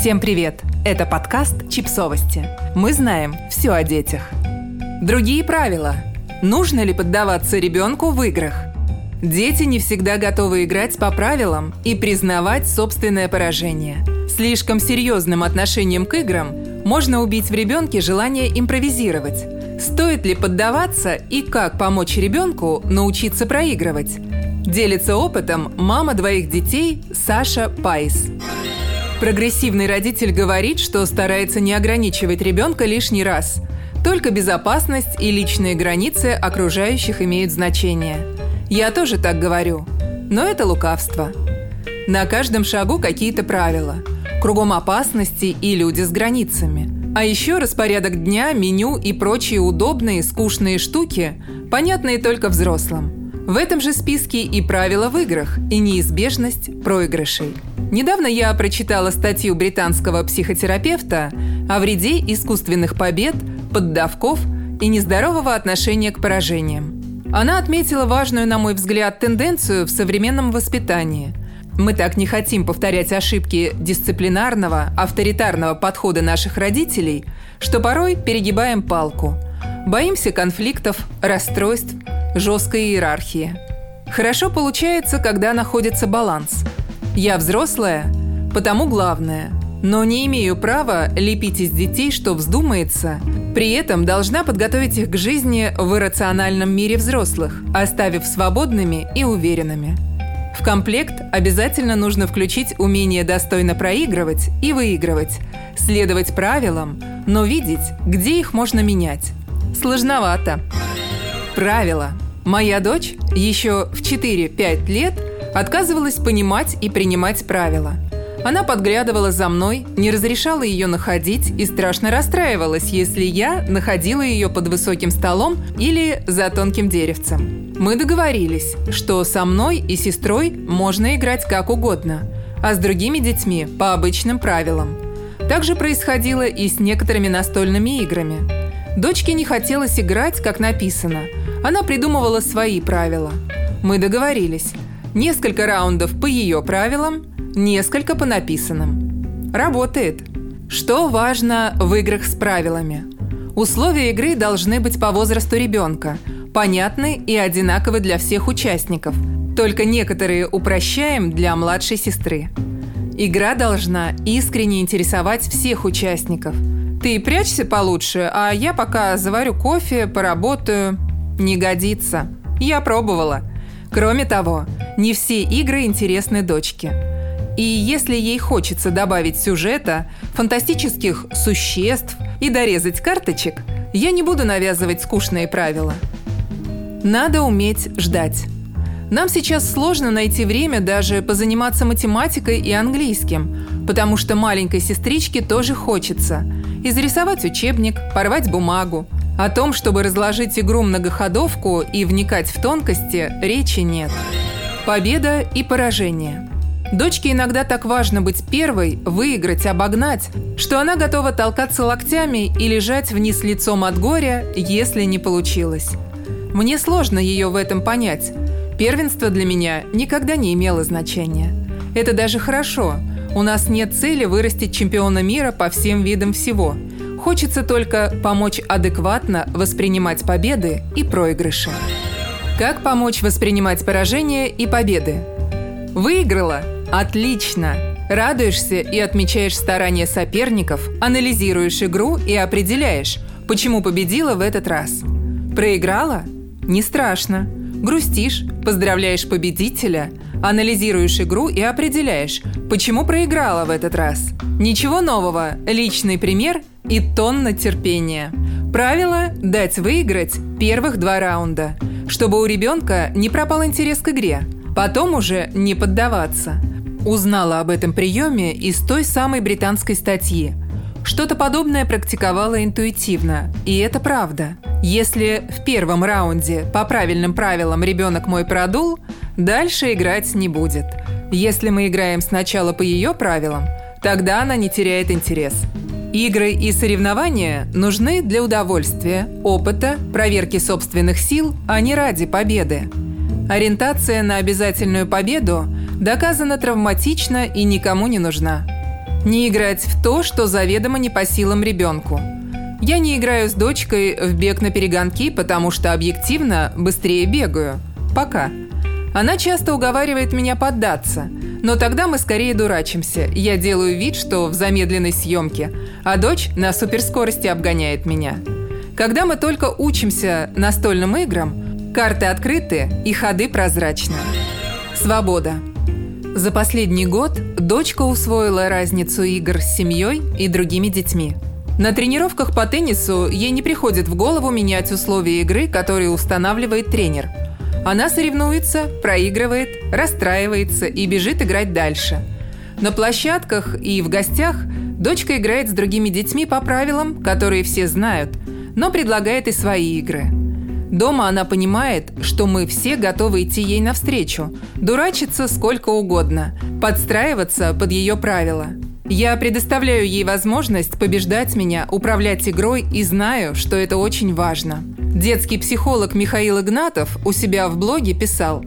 Всем привет! Это подкаст «Чипсовости». Мы знаем все о детях. Другие правила. Нужно ли поддаваться ребенку в играх? Дети не всегда готовы играть по правилам и признавать собственное поражение. Слишком серьезным отношением к играм можно убить в ребенке желание импровизировать. Стоит ли поддаваться и как помочь ребенку научиться проигрывать? Делится опытом мама двоих детей Саша Пайс. Прогрессивный родитель говорит, что старается не ограничивать ребенка лишний раз. Только безопасность и личные границы окружающих имеют значение. Я тоже так говорю. Но это лукавство. На каждом шагу какие-то правила. Кругом опасности и люди с границами. А еще распорядок дня, меню и прочие удобные, скучные штуки, понятные только взрослым – в этом же списке и правила в играх, и неизбежность проигрышей. Недавно я прочитала статью британского психотерапевта о вреде искусственных побед, поддавков и нездорового отношения к поражениям. Она отметила важную, на мой взгляд, тенденцию в современном воспитании. Мы так не хотим повторять ошибки дисциплинарного, авторитарного подхода наших родителей, что порой перегибаем палку. Боимся конфликтов, расстройств – жесткой иерархии. Хорошо получается, когда находится баланс. Я взрослая, потому главное. Но не имею права лепить из детей, что вздумается. При этом должна подготовить их к жизни в иррациональном мире взрослых, оставив свободными и уверенными. В комплект обязательно нужно включить умение достойно проигрывать и выигрывать, следовать правилам, но видеть, где их можно менять. Сложновато. Правила. Моя дочь еще в 4-5 лет отказывалась понимать и принимать правила. Она подглядывала за мной, не разрешала ее находить и страшно расстраивалась, если я находила ее под высоким столом или за тонким деревцем. Мы договорились, что со мной и сестрой можно играть как угодно, а с другими детьми по обычным правилам. Так же происходило и с некоторыми настольными играми. Дочке не хотелось играть, как написано – она придумывала свои правила. Мы договорились. Несколько раундов по ее правилам, несколько по написанным. Работает. Что важно в играх с правилами? Условия игры должны быть по возрасту ребенка, понятны и одинаковы для всех участников. Только некоторые упрощаем для младшей сестры. Игра должна искренне интересовать всех участников. Ты прячься получше, а я пока заварю кофе, поработаю. Не годится. Я пробовала. Кроме того, не все игры интересны дочке. И если ей хочется добавить сюжета, фантастических существ и дорезать карточек, я не буду навязывать скучные правила. Надо уметь ждать. Нам сейчас сложно найти время даже позаниматься математикой и английским, потому что маленькой сестричке тоже хочется. Изрисовать учебник, порвать бумагу – о том, чтобы разложить игру многоходовку и вникать в тонкости, речи нет. Победа и поражение. Дочке иногда так важно быть первой, выиграть, обогнать, что она готова толкаться локтями и лежать вниз лицом от горя, если не получилось. Мне сложно ее в этом понять. Первенство для меня никогда не имело значения. Это даже хорошо. У нас нет цели вырастить чемпиона мира по всем видам всего – Хочется только помочь адекватно воспринимать победы и проигрыши. Как помочь воспринимать поражения и победы? Выиграла? Отлично! Радуешься и отмечаешь старания соперников, анализируешь игру и определяешь, почему победила в этот раз. Проиграла? Не страшно. Грустишь, поздравляешь победителя, анализируешь игру и определяешь, почему проиграла в этот раз. Ничего нового, личный пример и тонна терпения. Правило – дать выиграть первых два раунда, чтобы у ребенка не пропал интерес к игре, потом уже не поддаваться. Узнала об этом приеме из той самой британской статьи. Что-то подобное практиковала интуитивно, и это правда. Если в первом раунде по правильным правилам ребенок мой продул, дальше играть не будет. Если мы играем сначала по ее правилам, тогда она не теряет интерес. Игры и соревнования нужны для удовольствия, опыта, проверки собственных сил, а не ради победы. Ориентация на обязательную победу доказана травматична и никому не нужна. Не играть в то, что заведомо не по силам ребенку. Я не играю с дочкой в бег на перегонки, потому что объективно быстрее бегаю. Пока. Она часто уговаривает меня поддаться, но тогда мы скорее дурачимся. Я делаю вид, что в замедленной съемке, а дочь на суперскорости обгоняет меня. Когда мы только учимся настольным играм, карты открыты и ходы прозрачны. Свобода. За последний год дочка усвоила разницу игр с семьей и другими детьми. На тренировках по теннису ей не приходит в голову менять условия игры, которые устанавливает тренер – она соревнуется, проигрывает, расстраивается и бежит играть дальше. На площадках и в гостях дочка играет с другими детьми по правилам, которые все знают, но предлагает и свои игры. Дома она понимает, что мы все готовы идти ей навстречу, дурачиться сколько угодно, подстраиваться под ее правила. Я предоставляю ей возможность побеждать меня, управлять игрой и знаю, что это очень важно. Детский психолог Михаил Игнатов у себя в блоге писал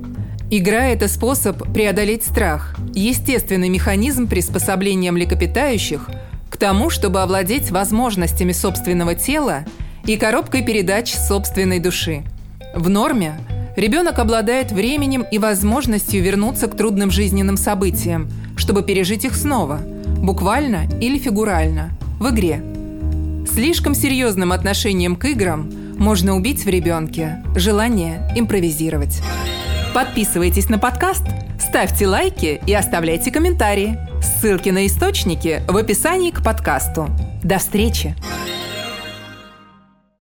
«Игра – это способ преодолеть страх, естественный механизм приспособления млекопитающих к тому, чтобы овладеть возможностями собственного тела и коробкой передач собственной души. В норме ребенок обладает временем и возможностью вернуться к трудным жизненным событиям, чтобы пережить их снова, буквально или фигурально, в игре. Слишком серьезным отношением к играм – можно убить в ребенке желание импровизировать. Подписывайтесь на подкаст, ставьте лайки и оставляйте комментарии. Ссылки на источники в описании к подкасту. До встречи!